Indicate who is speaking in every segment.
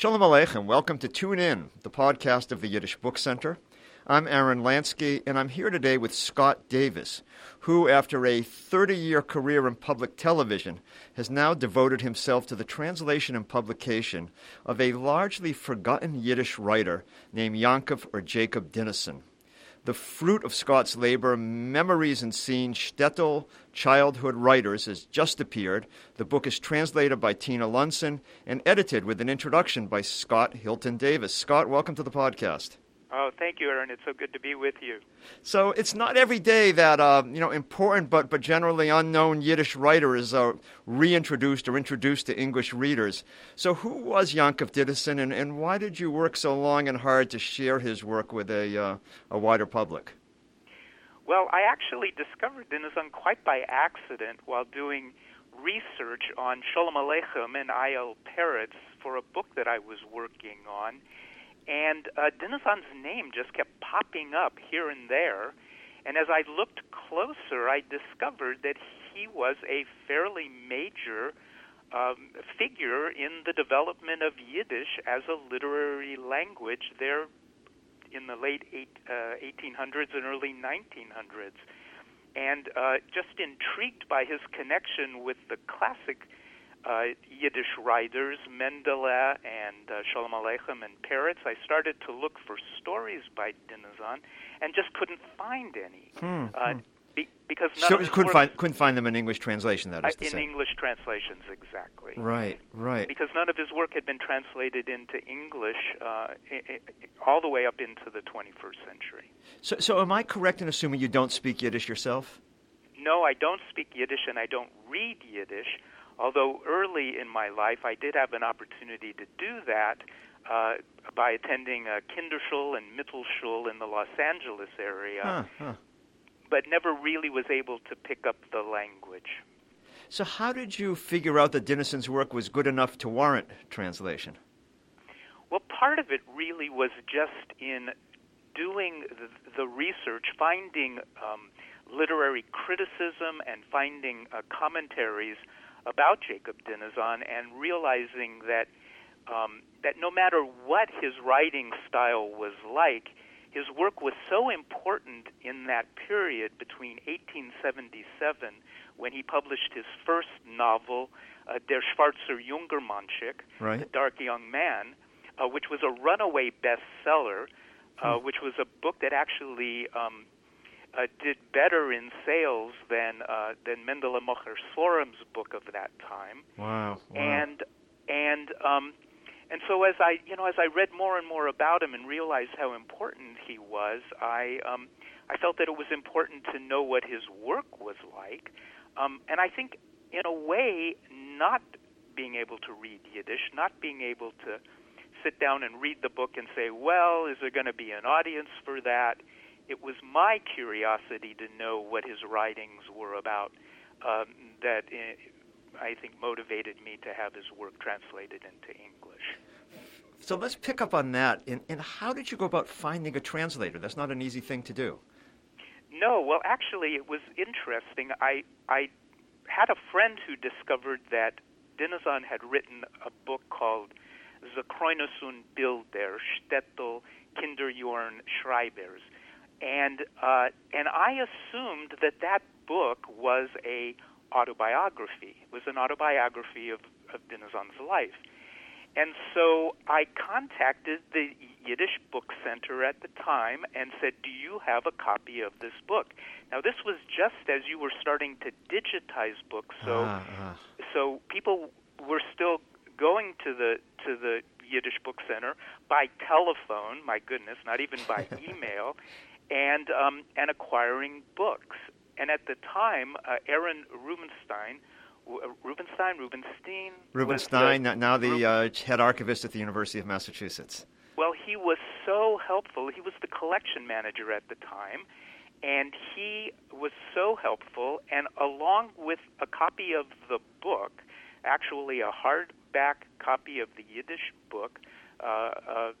Speaker 1: Shalom Aleichem. Welcome to Tune In, the podcast of the Yiddish Book Center. I'm Aaron Lansky, and I'm here today with Scott Davis, who, after a 30 year career in public television, has now devoted himself to the translation and publication of a largely forgotten Yiddish writer named Yankov or Jacob Dinezon. The fruit of Scott's labor, Memories and Scenes, Shtetl, Childhood Writers, has just appeared. The book is translated by Tina Lunson and edited with an introduction by Scott Hilton Davis. Scott, welcome to the podcast.
Speaker 2: Oh, thank you, Aaron. It's so good to be with you.
Speaker 1: So it's not every day that uh, you know important but but generally unknown Yiddish writer is uh, reintroduced or introduced to English readers. So who was Yankov Dinezon, and, and why did you work so long and hard to share his work with a uh, a wider public?
Speaker 2: Well, I actually discovered Dinezon quite by accident while doing research on Sholem Aleichem and I. L. Peretz for a book that I was working on and uh, name just kept popping up here and there. And as I looked closer, I discovered that he was a fairly major um, figure in the development of Yiddish as a literary language there in the late eight, uh, 1800s and early 1900s. And uh, just intrigued by his connection with the classic uh, Yiddish writers, Mendele and uh, Sholem Aleichem and Peretz. I started to look for stories by Dinezon and just couldn't find any.
Speaker 1: Hmm,
Speaker 2: uh,
Speaker 1: hmm.
Speaker 2: be, because none
Speaker 1: So
Speaker 2: of
Speaker 1: couldn't find couldn't find them in English translation. That is
Speaker 2: uh, in
Speaker 1: say.
Speaker 2: English translations, exactly.
Speaker 1: Right, right.
Speaker 2: Because none of his work had been translated into English uh, i- i- all the way up into the 21st century.
Speaker 1: So, so am I correct in assuming you don't speak Yiddish yourself?
Speaker 2: No, I don't speak Yiddish and I don't read Yiddish. Although early in my life I did have an opportunity to do that uh, by attending a Kinderschule and Mittelschule in the Los Angeles area,
Speaker 1: Huh, huh.
Speaker 2: but never really was able to pick up the language.
Speaker 1: So how did you figure out that Dinezon's work was good enough to warrant translation?
Speaker 2: Well, part of it really was just in doing the, the research, finding um, literary criticism and finding uh, commentaries about Jacob Dinezon, and realizing that um, that no matter what his writing style was like, his work was so important in that period between 1877, when he published his first novel, uh, Der Schwarzer Jungermannschik,
Speaker 1: Right.
Speaker 2: The Dark Young Man, uh, which was a runaway bestseller, uh, which was a book that actually um, uh, did better in sales than uh, than Mendele Mocher Sforim's book of that time
Speaker 1: Wow.
Speaker 2: and and um and so as I you know as I read more and more about him and realized how important he was, I um I felt that it was important to know what his work was like. Um and I think in a way not being able to read Yiddish, not being able to sit down and read the book and say, well, is there going to be an audience for that? It was my curiosity to know what his writings were about um, that uh, I think motivated me to have his work translated into English.
Speaker 1: So let's pick up on that. And, and how did you go about finding a translator? That's not an easy thing to do.
Speaker 2: No, well, actually, it was interesting. I I had a friend who discovered that Dinezon had written a book called Zekroinusun Bilder, Shtetl Kinderjorn Schreibers, and uh, and I assumed that that book was a autobiography. It was an autobiography of of life. And so I contacted the Yiddish Book Center at the time and said, Do you have a copy of this book? Now, this was just as you were starting to digitize books, so,
Speaker 1: ah.
Speaker 2: so people were still going to the, to the Yiddish Book Center by telephone, my goodness, not even by email, and, um, and acquiring books. And at the time, uh, Aaron Rubinstein, uh, Rubinstein, Rubinstein, the-
Speaker 1: Rubinstein, now the uh, head archivist at the University of Massachusetts.
Speaker 2: well, he was so helpful. He was the collection manager at the time, and he was so helpful. And along with a copy of the book, actually a hardback copy of the Yiddish book, uh, uh,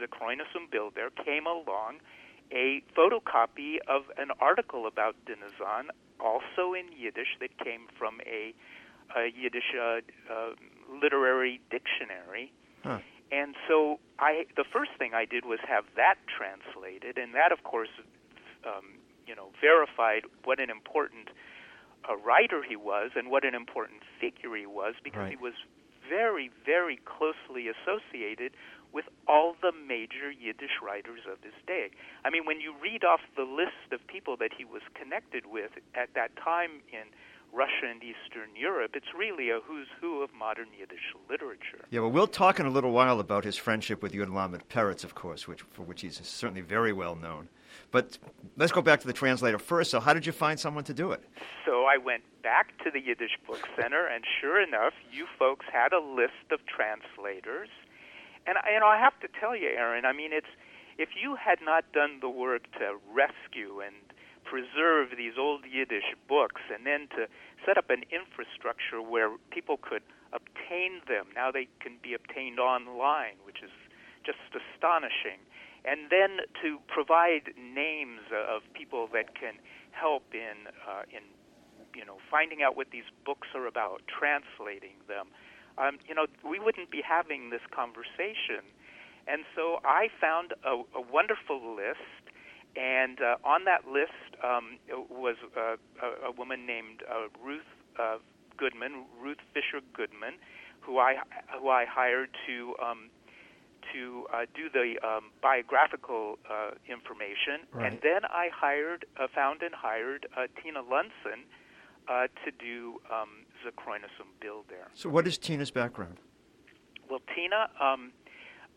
Speaker 2: Zekroinusum Bilder, came along a photocopy of an article about Dinezon, also in Yiddish, that came from a, a Yiddish uh, uh, literary dictionary.
Speaker 1: Huh.
Speaker 2: And so I, the first thing I did was have that translated, and that, of course, um, you know, verified what an important uh, writer he was and what an important figure he was because
Speaker 1: Right.
Speaker 2: he was very, very closely associated with all the major Yiddish writers of his day. I mean, when you read off the list of people that he was connected with at that time in Russia and Eastern Europe, it's really a who's who of modern Yiddish literature.
Speaker 1: Yeah, well, we'll talk in a little while about his friendship with Yud Lamed Peretz, of course, which, for which he's certainly very well known. But let's go back to the translator first. So, how did you find someone to do it?
Speaker 2: So I went back to the Yiddish Book Center, and sure enough, you folks had a list of translators. And you know, I have to tell you, Aaron, I mean, it's if you had not done the work to rescue and preserve these old Yiddish books, and then to set up an infrastructure where people could obtain them. Now they can be obtained online, which is just astonishing. And then to provide names of people that can help in uh, in you know finding out what these books are about, translating them. Um, you know, we wouldn't be having this conversation. And so I found a, a wonderful list, and uh, on that list um, was uh, a, a woman named uh, Ruth uh, Goodman, Ruth Fisher Goodman, who I who I hired to um, to uh, do the um, biographical uh, information,
Speaker 1: Right.
Speaker 2: and then I hired, uh, found and hired uh, Tina Lunson uh, to do um, Zakroinus build there.
Speaker 1: So, what is Tina's background?
Speaker 2: Well, Tina um,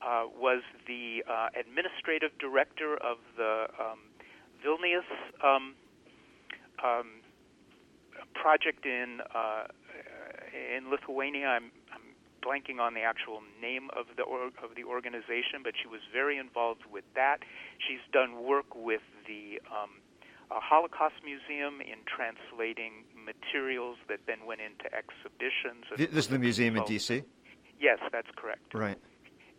Speaker 2: uh, was the uh, administrative director of the um, Vilnius um, um, project in uh, in Lithuania. I'm, I'm blanking on the actual name of the or, of the organization, but she was very involved with that. She's done work with the um, Holocaust Museum in translating materials that then went into exhibitions.
Speaker 1: Th- This is the museum in. D.C.
Speaker 2: Yes, that's correct
Speaker 1: Right.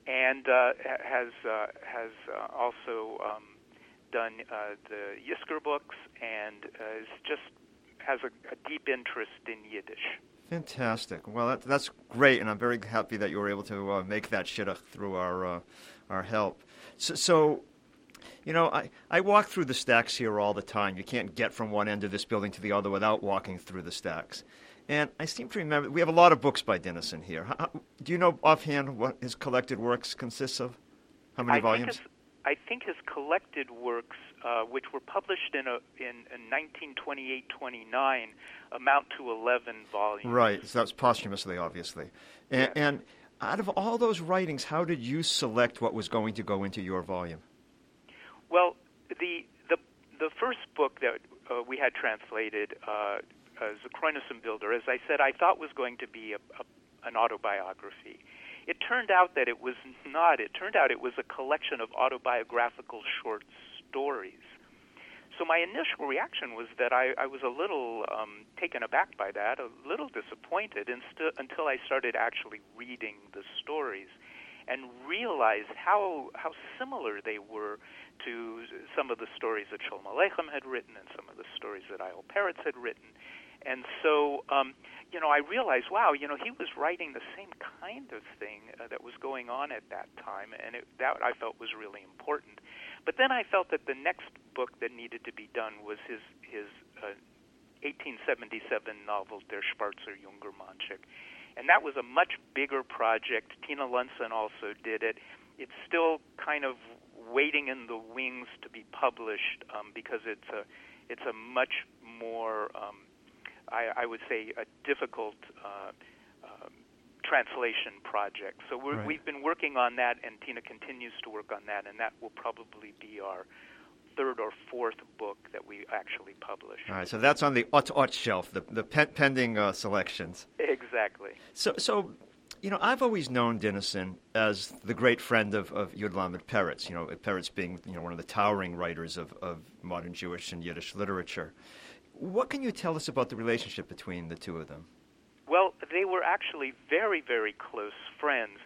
Speaker 2: and uh, has uh, has uh, also um, done uh, the Yisker books and uh, is just has a, a deep interest in Yiddish.
Speaker 1: Fantastic. Well, that, that's great, and I'm very happy that you were able to uh, make that shidduch through our uh, our help. So, so, you know, I, I walk through the stacks here all the time. You can't get from one end of this building to the other without walking through the stacks. And I seem to remember we have a lot of books by Dinezon here. How, do you know offhand what his collected works consists of? How many
Speaker 2: I
Speaker 1: volumes?
Speaker 2: Think his, I think his collected works, uh, which were published in a in, in 1928-29, amount to 11 volumes.
Speaker 1: Right. So that's posthumously, obviously. And,
Speaker 2: Yes.
Speaker 1: and out of all those writings, how did you select what was going to go into your volume?
Speaker 2: Well, the the the first book that uh, we had translated, uh, uh, and Builder, as I said, I thought was going to be a, a, an autobiography. It turned out that it was not. It turned out it was a collection of autobiographical short stories. So my initial reaction was that I, I was a little um, taken aback by that, a little disappointed, inst- until I started actually reading the stories and realized how how similar they were to some of the stories that Sholem Aleichem had written and some of the stories that I. L. Peretz had written. And so, um, you know, I realized, wow, you know, he was writing the same kind of thing uh, that was going on at that time, and it, that I felt was really important. But then I felt that the next book that needed to be done was his his uh, 1877 novel Der Schwarzer Junger Manchik, and that was a much bigger project. Tina Lunson also did it. It's still kind of waiting in the wings to be published um, because it's a it's a much more um, I, I would say a difficult uh, um, translation project. So we're,
Speaker 1: Right.
Speaker 2: we've been working on that, and Tina continues to work on that, and that will probably be our third or fourth book that we actually publish.
Speaker 1: All right, so that's on the ot ot shelf, the, the pen, pending uh, selections.
Speaker 2: Exactly.
Speaker 1: So, so, you know, I've always known Dinezon as the great friend of, of Yud Lamed Peretz, you know, Peretz being, you know, one of the towering writers of, of modern Jewish and Yiddish literature. What can you tell us about the relationship between the two of them?
Speaker 2: Well, they were actually very, very close friends.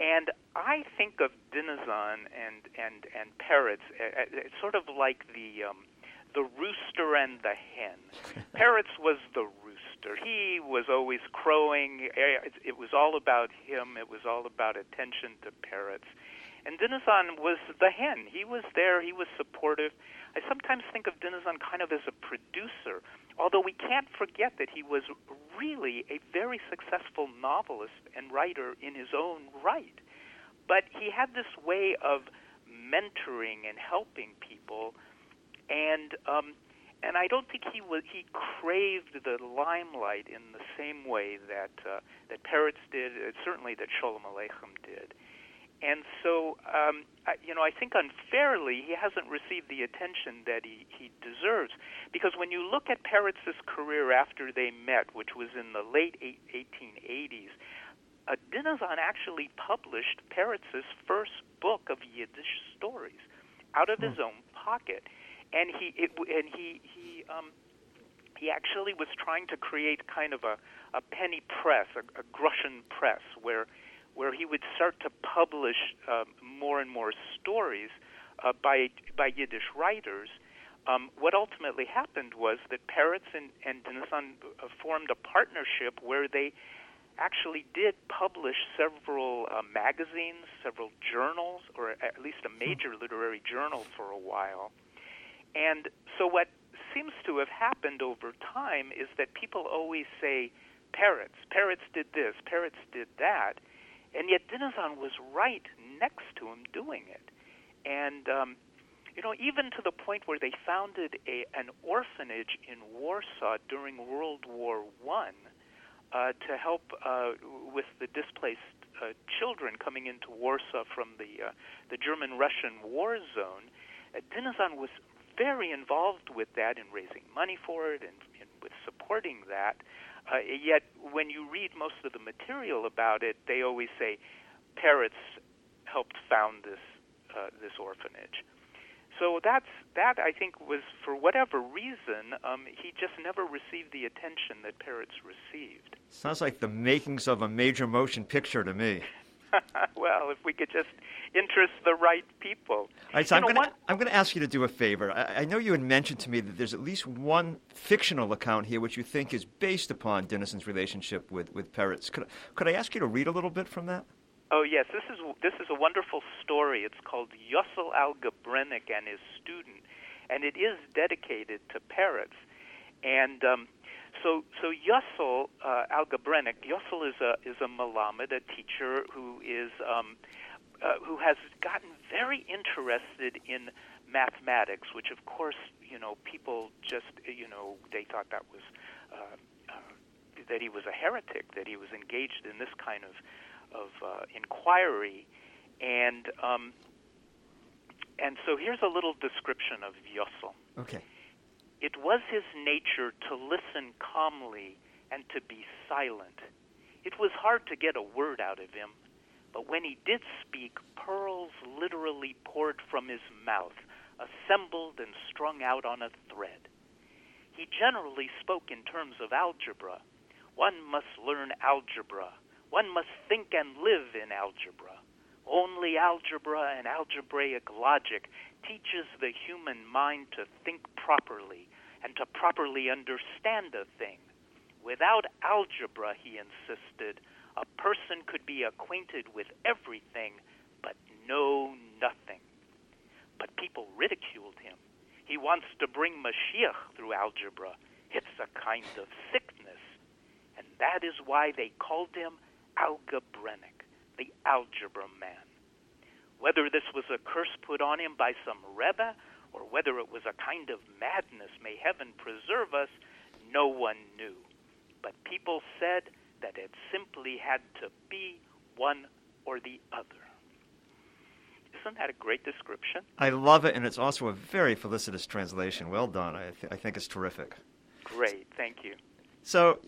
Speaker 2: And I think of Dinezon and, and, and Peretz uh, uh, it's sort of like the, um, the rooster and the hen. Peretz was the rooster. He was always crowing. Eh, it was all about him. It was all about attention to Peretz. And Dinezon was the hen. He was there. He was supportive. I sometimes think of Dinezon kind of as a producer, although we can't forget that he was really a very successful novelist and writer in his own right. But he had this way of mentoring and helping people, and um, and I don't think he was he craved the limelight in the same way that uh, that Peretz did, uh, certainly that Sholem Aleichem did. And so, um, I, you know, I think unfairly he hasn't received the attention that he, he deserves. Because when you look at Peretz's career after they met, which was in the late 1880s, uh, actually published Peretz's first book of Yiddish stories out of his hmm. own pocket, and he it, and he he um, he actually was trying to create kind of a, a penny press, a, a Grushin press, where where he would start to publish uh, more and more stories uh, by by Yiddish writers. Um, what ultimately happened was that Peretz and, and uh, formed a partnership where they actually did publish several uh, magazines, several journals, or at least a major literary journal for a while. And so, what seems to have happened over time is that people always say, Peretz, Peretz did this, Peretz did that, and yet Dinezon was right next to him doing it. And, um, you know, even to the point where they founded a, an orphanage in Warsaw during World War One uh, to help uh, with the displaced uh, children coming into Warsaw from the uh, the German-Russian war zone. Uh, Dinezon was very involved with that in raising money for it and, and with supporting that. Uh, yet, when you read most of the material about it, they always say Peretz helped found this uh, this orphanage. So that's that. I think was for whatever reason, um, he just never received the attention that Peretz received.
Speaker 1: Sounds like the makings of a major motion picture to me.
Speaker 2: well, if we could just interest the right people. All
Speaker 1: right, so you I'm going to I'm going to ask you to do a favor. I, I, know you had mentioned to me that there's at least one fictional account here which you think is based upon Dinezon's relationship with with Peretz. Could could I ask you to read a little bit from that?
Speaker 2: Oh yes, this is this is a wonderful story. It's called Yossel Algebrenik and his student, and it is dedicated to Peretz. And um, so, so Yossel uh, Algebrenik, Yossel is a is a Malamed, a teacher who is um, uh, who has gotten very interested in mathematics, which of course you know people just you know they thought that was uh, uh, that he was a heretic, that he was engaged in this kind of of uh, inquiry, and um, and so here's a little description of Yossel.
Speaker 1: Okay.
Speaker 2: It was his nature to listen calmly and to be silent. It was hard to get a word out of him, but when he did speak, pearls literally poured from his mouth, assembled and strung out on a thread. He generally spoke in terms of algebra. One must learn algebra, one must think and live in algebra. Only algebra and algebraic logic teaches the human mind to think properly and to properly understand a thing. Without algebra, he insisted, a person could be acquainted with everything but know nothing. But people ridiculed him. He wants to bring Mashiach through algebra. It's a kind of sickness. And that is why they called him Algebrenik, the algebra man. Whether this was a curse put on him by some Rebbe, or whether it was a kind of madness, may heaven preserve us, no one knew. But people said that it simply had to be one or the other. Isn't that a great description?
Speaker 1: I love it, and it's also a very felicitous translation. Well done. I, th- I think it's terrific.
Speaker 2: Great, thank you.
Speaker 1: So,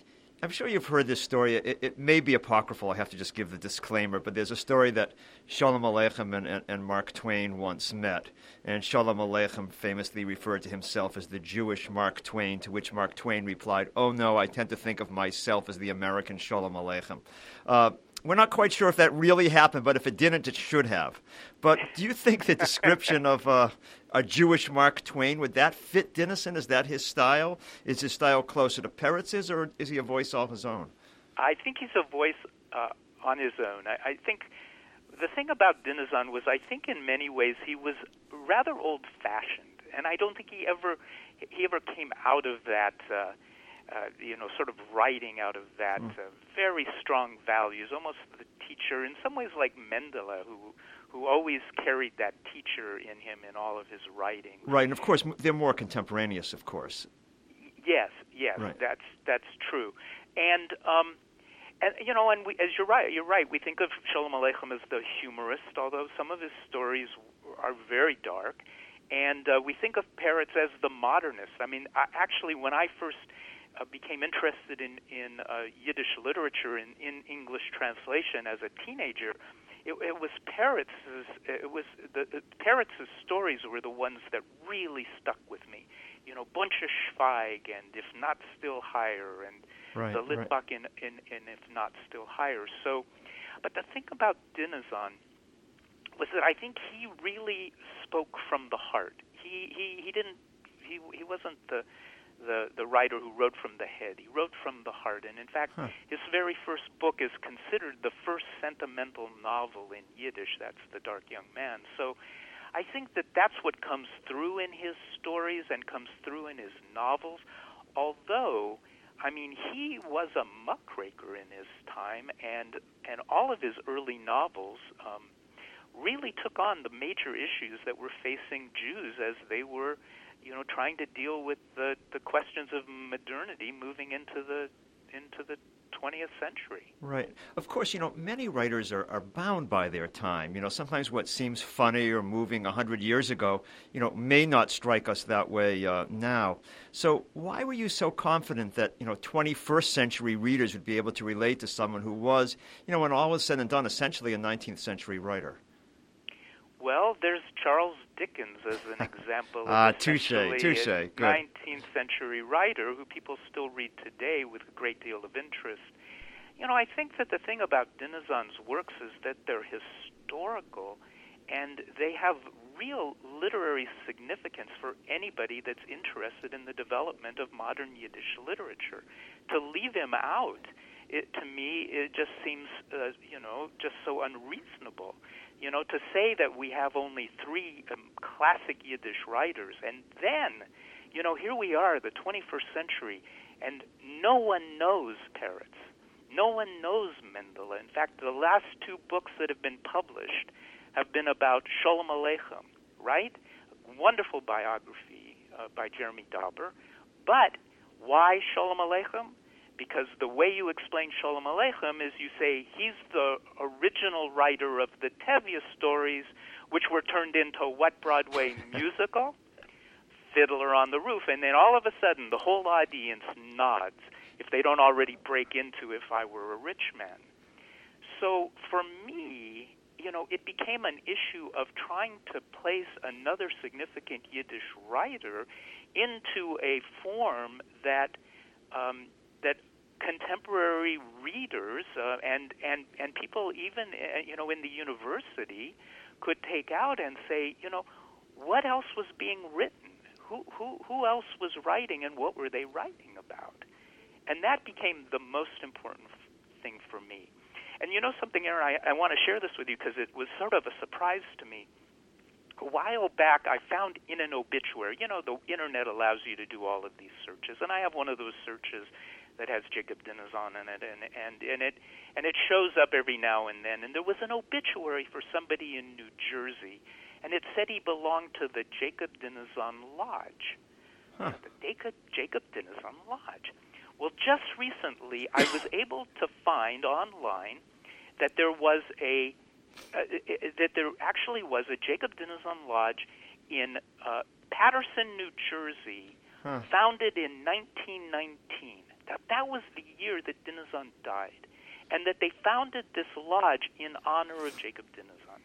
Speaker 1: I'm sure you've heard this story. It, it, may be apocryphal. I have to just give the disclaimer, but there's a story that Sholem Aleichem and, and, and, Mark Twain once met, and Sholem Aleichem famously referred to himself as the Jewish Mark Twain, to which Mark Twain replied, "Oh no, I tend to think of myself as the American Sholem Aleichem." Uh, we're not quite sure if that really happened, but if it didn't, it should have. But do you think the description of uh, a Jewish Mark Twain would that fit Dinezon? Is that his style? Is his style closer to Peretz's, or is he a voice all his own?
Speaker 2: I think he's a voice uh, on his own. I, I think the thing about Dinezon was, I think in many ways he was rather old-fashioned, and I don't think he ever he ever came out of that. Uh, uh, you know, sort of writing out of that mm. uh, very strong values, almost the teacher, in some ways like Mendele, who who always carried that teacher in him in all of his writing.
Speaker 1: Right, and of course they're more contemporaneous, of course.
Speaker 2: Yes, yes, right. that's that's true, and um, and you know, and we, as you're right, you're right. We think of Sholem Aleichem as the humorist, although some of his stories are very dark, and uh, we think of Peretz as the modernist. I mean, I, actually, when I first uh, became interested in in uh, Yiddish literature in, in English translation as a teenager, it, it was Peretz's. It was the, Peretz's stories were the ones that really stuck with me. You know, Bontshe Shvayg and If Not Still Higher and
Speaker 1: right,
Speaker 2: the Litvak right. in, in in If Not Still Higher. So, but the thing about Dinezon was that I think he really spoke from the heart. He he he didn't he he wasn't the the, the writer who wrote from the head. He wrote from the heart. And in fact, huh. his very first book is considered the first sentimental novel in Yiddish. That's The Dark Young Man. So I think that that's what comes through in his stories and comes through in his novels. Although, I mean, he was a muckraker in his time, and, and all of his early novels. Um, really took on the major issues that were facing Jews as they were you know, trying to deal with the the questions of modernity moving into the into the 20th century.
Speaker 1: Right. Of course, you know, many writers are, are bound by their time. You know, sometimes what seems funny or moving 100 years ago, you know, may not strike us that way uh, now. So, why were you so confident that, you know, 21st century readers would be able to relate to someone who was, you know, when all was said and done, essentially a 19th century writer?
Speaker 2: Well, there's Charles Dickens as an example.
Speaker 1: Ah, touche, touche.
Speaker 2: A 19th century writer who people still read today with a great deal of interest. You know, I think that the thing about Dinezon's works is that they're historical and they have real literary significance for anybody that's interested in the development of modern Yiddish literature. To leave him out, it, to me, it just seems, uh, you know, just so unreasonable. You know, to say that we have only three um, classic Yiddish writers, and then, you know, here we are, the 21st century, and no one knows Peretz. No one knows Mendel. In fact, the last two books that have been published have been about Sholem Aleichem, right? Wonderful biography uh, by Jeremy Dauber. But why Sholem Aleichem? Because the way you explain Sholem Aleichem is you say he's the original writer of the Tevye stories, which were turned into what Broadway musical? Fiddler on the Roof. And then all of a sudden, the whole audience nods if they don't already break into If I Were a Rich Man. So for me, you know, it became an issue of trying to place another significant Yiddish writer into a form that um, that contemporary readers uh, and and and people even uh, you know in the university could take out and say you know what else was being written? Who who who else was writing and what were they writing about? And that became the most important thing for me. And you know something Aaron I, I want to share this with you because it was sort of a surprise to me. A while back I found in an obituary you know the internet allows you to do all of these searches and I have one of those searches that has Jacob Dinezon in it, and and and it and it shows up every now and then. And there was an obituary for somebody in New Jersey, and it said he belonged to the Jacob Dinezon Lodge.
Speaker 1: Huh.
Speaker 2: The Jacob Jacob Dinezon Lodge. Well, just recently I was able to find online that there was a uh, that there actually was a Jacob Dinezon Lodge in uh, Paterson, New Jersey, huh. founded in 1919 that that was the year that Dinezon died, and that they founded this lodge in honor of Jacob Dinezon.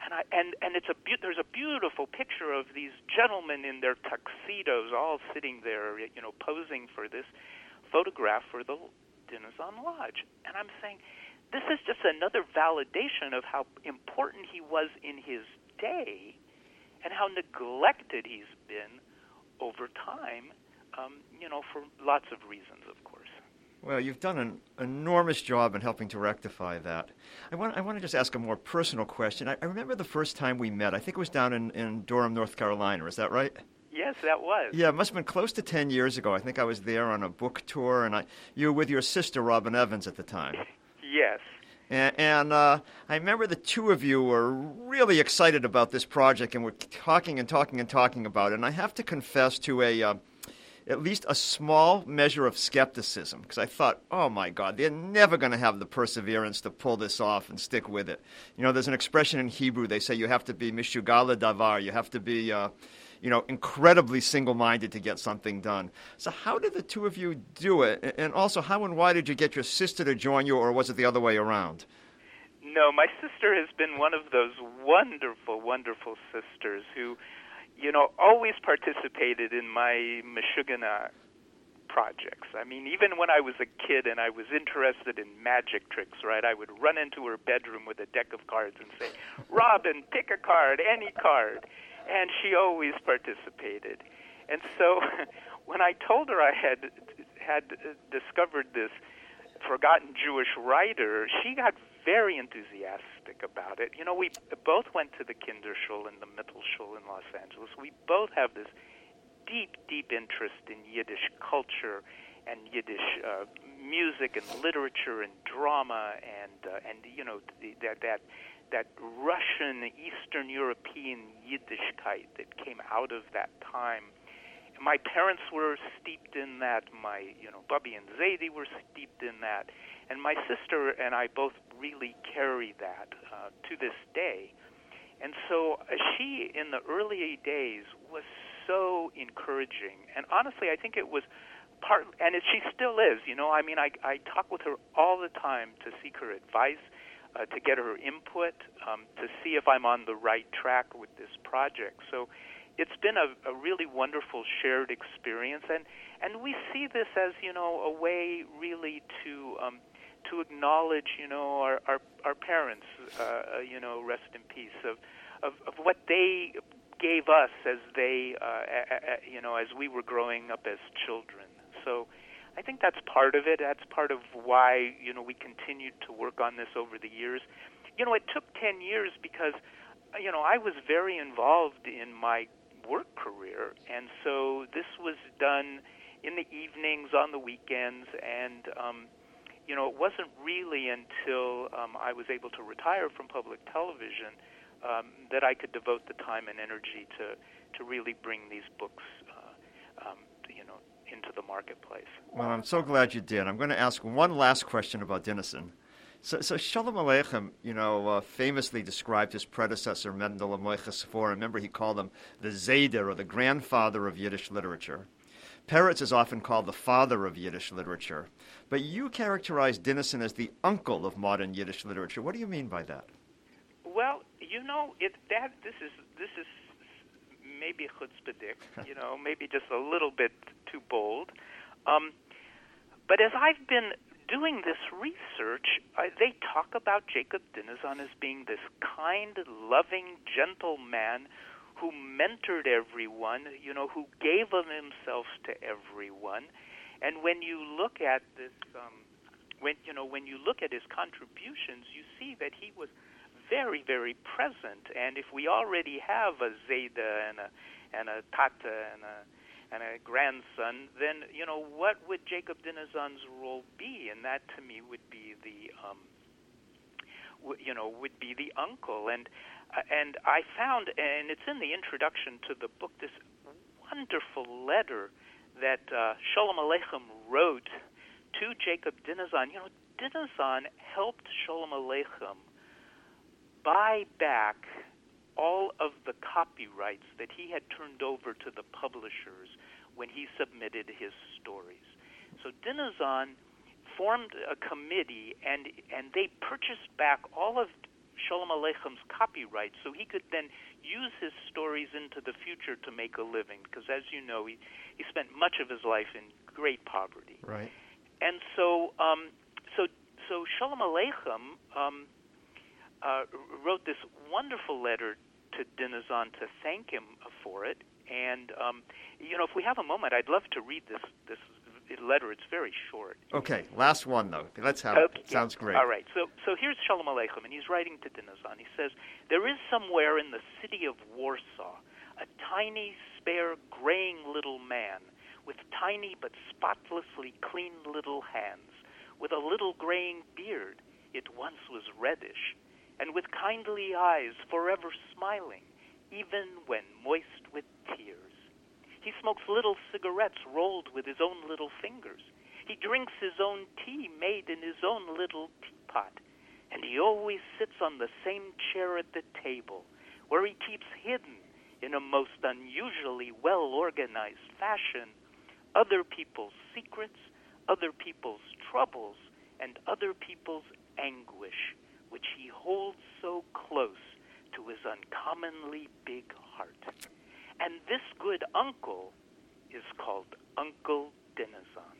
Speaker 2: And I and and it's a be- there's a beautiful picture of these gentlemen in their tuxedos, all sitting there, you know, posing for this photograph for the Dinezon Lodge. And I'm saying, this is just another validation of how important he was in his day and how neglected he's been over time, um, you know, for lots of reasons, of course.
Speaker 1: Well, you've done an enormous job in helping to rectify that. I want, I want to just ask a more personal question. I, I remember the first time we met. I think it was down in, in Durham, North Carolina. Is that right?
Speaker 2: Yes, that was.
Speaker 1: Yeah, it must have been close to 10 years ago. I think I was there on a book tour, and I, you were with your sister, Robin Evans, at the time.
Speaker 2: yes.
Speaker 1: And, and uh, I remember the two of you were really excited about this project and were talking and talking and talking about it. And I have to confess to a. Uh, at least a small measure of skepticism because I thought, oh my God, they're never going to have the perseverance to pull this off and stick with it. You know, there's an expression in Hebrew, they say you have to be mishugala davar, you have to be, uh, you know, incredibly single minded to get something done. So, how did the two of you do it? And also, how and why did you get your sister to join you, or was it the other way around?
Speaker 2: No, my sister has been one of those wonderful, wonderful sisters who you know, always participated in my Meshuggah uh, projects. I mean, even when I was a kid and I was interested in magic tricks, right, I would run into her bedroom with a deck of cards and say, Robin, pick a card, any card. And she always participated. And so when I told her I had had discovered this forgotten Jewish writer, she got very enthusiastic about it. You know, we both went to the Kinderschule and the Mittelschule in Los Angeles. We both have this deep, deep interest in Yiddish culture and Yiddish uh, music and literature and drama and uh, and you know the, that that that Russian Eastern European Yiddishkeit that came out of that time. My parents were steeped in that. My you know Bubby and Zadie were steeped in that and my sister and I both really carry that uh, to this day. And so uh, she, in the early days, was so encouraging. And honestly, I think it was part, and it, she still is. You know, I mean, I, I talk with her all the time to seek her advice, uh, to get her input, um, to see if I'm on the right track with this project. So it's been a, a really wonderful shared experience, and and we see this as you know a way really to um, to acknowledge, you know, our our, our parents, uh, uh, you know, rest in peace, of, of of what they gave us as they, uh, a, a, you know, as we were growing up as children. So, I think that's part of it. That's part of why you know we continued to work on this over the years. You know, it took ten years because, you know, I was very involved in my work career, and so this was done in the evenings, on the weekends, and um, you know, it wasn't really until um, I was able to retire from public television um, that I could devote the time and energy to to really bring these books, uh, um, you know, into the marketplace.
Speaker 1: Well, I'm so glad you did. I'm going to ask one last question about Dinezon. So, so Shalom Aleichem, you know, uh, famously described his predecessor Mendel Mocher Sforim, he called him the Zayder, or the grandfather of Yiddish literature. Peretz is often called the father of Yiddish literature, but you characterize Dinezon as the uncle of modern Yiddish literature. What do you mean by that?
Speaker 2: Well, you know, it that this is this is maybe chutzpahdik, you know, maybe just a little bit too bold. Um, but as I've been doing this research, uh, they talk about Jacob Dinezon as being this kind, loving, gentle man who mentored everyone, you know, who gave of himself to everyone. And when you look at this, um, when you know, when you look at his contributions, you see that he was very, very present. And if we already have a Zayda and a and a Tata and a and a grandson, then you know what would Jacob Dinezon's role be? And that to me would be the um, w- you know would be the uncle. And and I found, and it's in the introduction to the book, this wonderful letter that uh, Sholem Aleichem wrote to Jacob Dinezon. You know, Dinezon helped Sholem Aleichem buy back all of the copyrights that he had turned over to the publishers when he submitted his stories. So Dinezon formed a committee, and and they purchased back all of Sholem Aleichem's copyright, so he could then use his stories into the future to make a living. Because as you know, he he spent much of his life in great poverty.
Speaker 1: Right.
Speaker 2: And so, um, so so Shalom Aleichem um, uh, wrote this wonderful letter to Dinezon to thank him for it. And um, you know, if we have a moment, I'd love to read this this letter. It's very short.
Speaker 1: Okay, last one though. Let's have
Speaker 2: okay.
Speaker 1: it. Sounds great.
Speaker 2: All right. So so here's Shalom Aleichem, and he's writing to Dinezon. He says, "There is somewhere in the city of Warsaw a tiny, spare, graying little man." With tiny but spotlessly clean little hands, with a little graying beard, it once was reddish, and with kindly eyes forever smiling, even when moist with tears. He smokes little cigarettes rolled with his own little fingers. He drinks his own tea made in his own little teapot. And he always sits on the same chair at the table, where he keeps hidden, in a most unusually well organized fashion, other people's secrets, other people's troubles, and other people's anguish which he holds so close to his uncommonly big heart. And this good uncle is called Uncle Dinezon.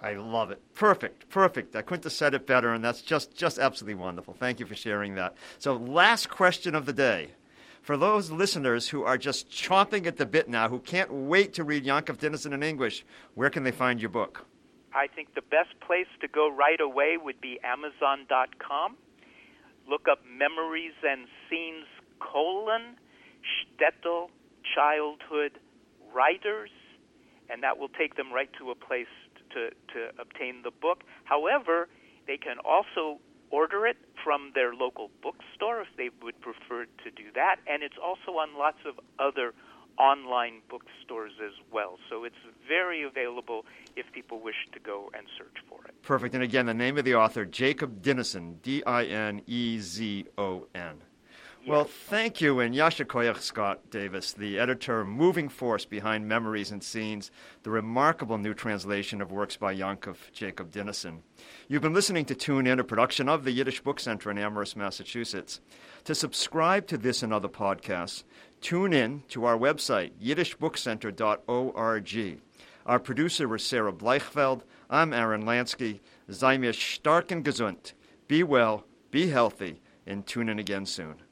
Speaker 1: I love it. Perfect, perfect. I couldn't have said it better, and that's just, just absolutely wonderful. Thank you for sharing that. So, last question of the day. For those listeners who are just chomping at the bit now, who can't wait to read Yankov Dinezon in English, where can they find your book?
Speaker 2: I think the best place to go right away would be Amazon.com look up memories and scenes colon Shtetl childhood writers, and that will take them right to a place to, to obtain the book. However, they can also order it from their local bookstore if they would prefer to do that, and it's also on lots of other online bookstores as well. So it's very available if people wish to go and search for it.
Speaker 1: Perfect. And again, the name of the author, Jacob Dinezon, D I N E Z O N. Well, thank you, and Yasha Koyach Scott Davis, the editor, moving force behind Memories and Scenes, the remarkable new translation of works by Yankov Jacob Dinezon. You've been listening to Tune In, a production of the Yiddish Book Center in Amherst, Massachusetts. To subscribe to this and other podcasts, tune in to our website, yiddishbookcenter.org. Our producer was Sarah Bleichfeld. I'm Aaron Lansky. Sei stark und gesund. Be well, be healthy, and tune in again soon.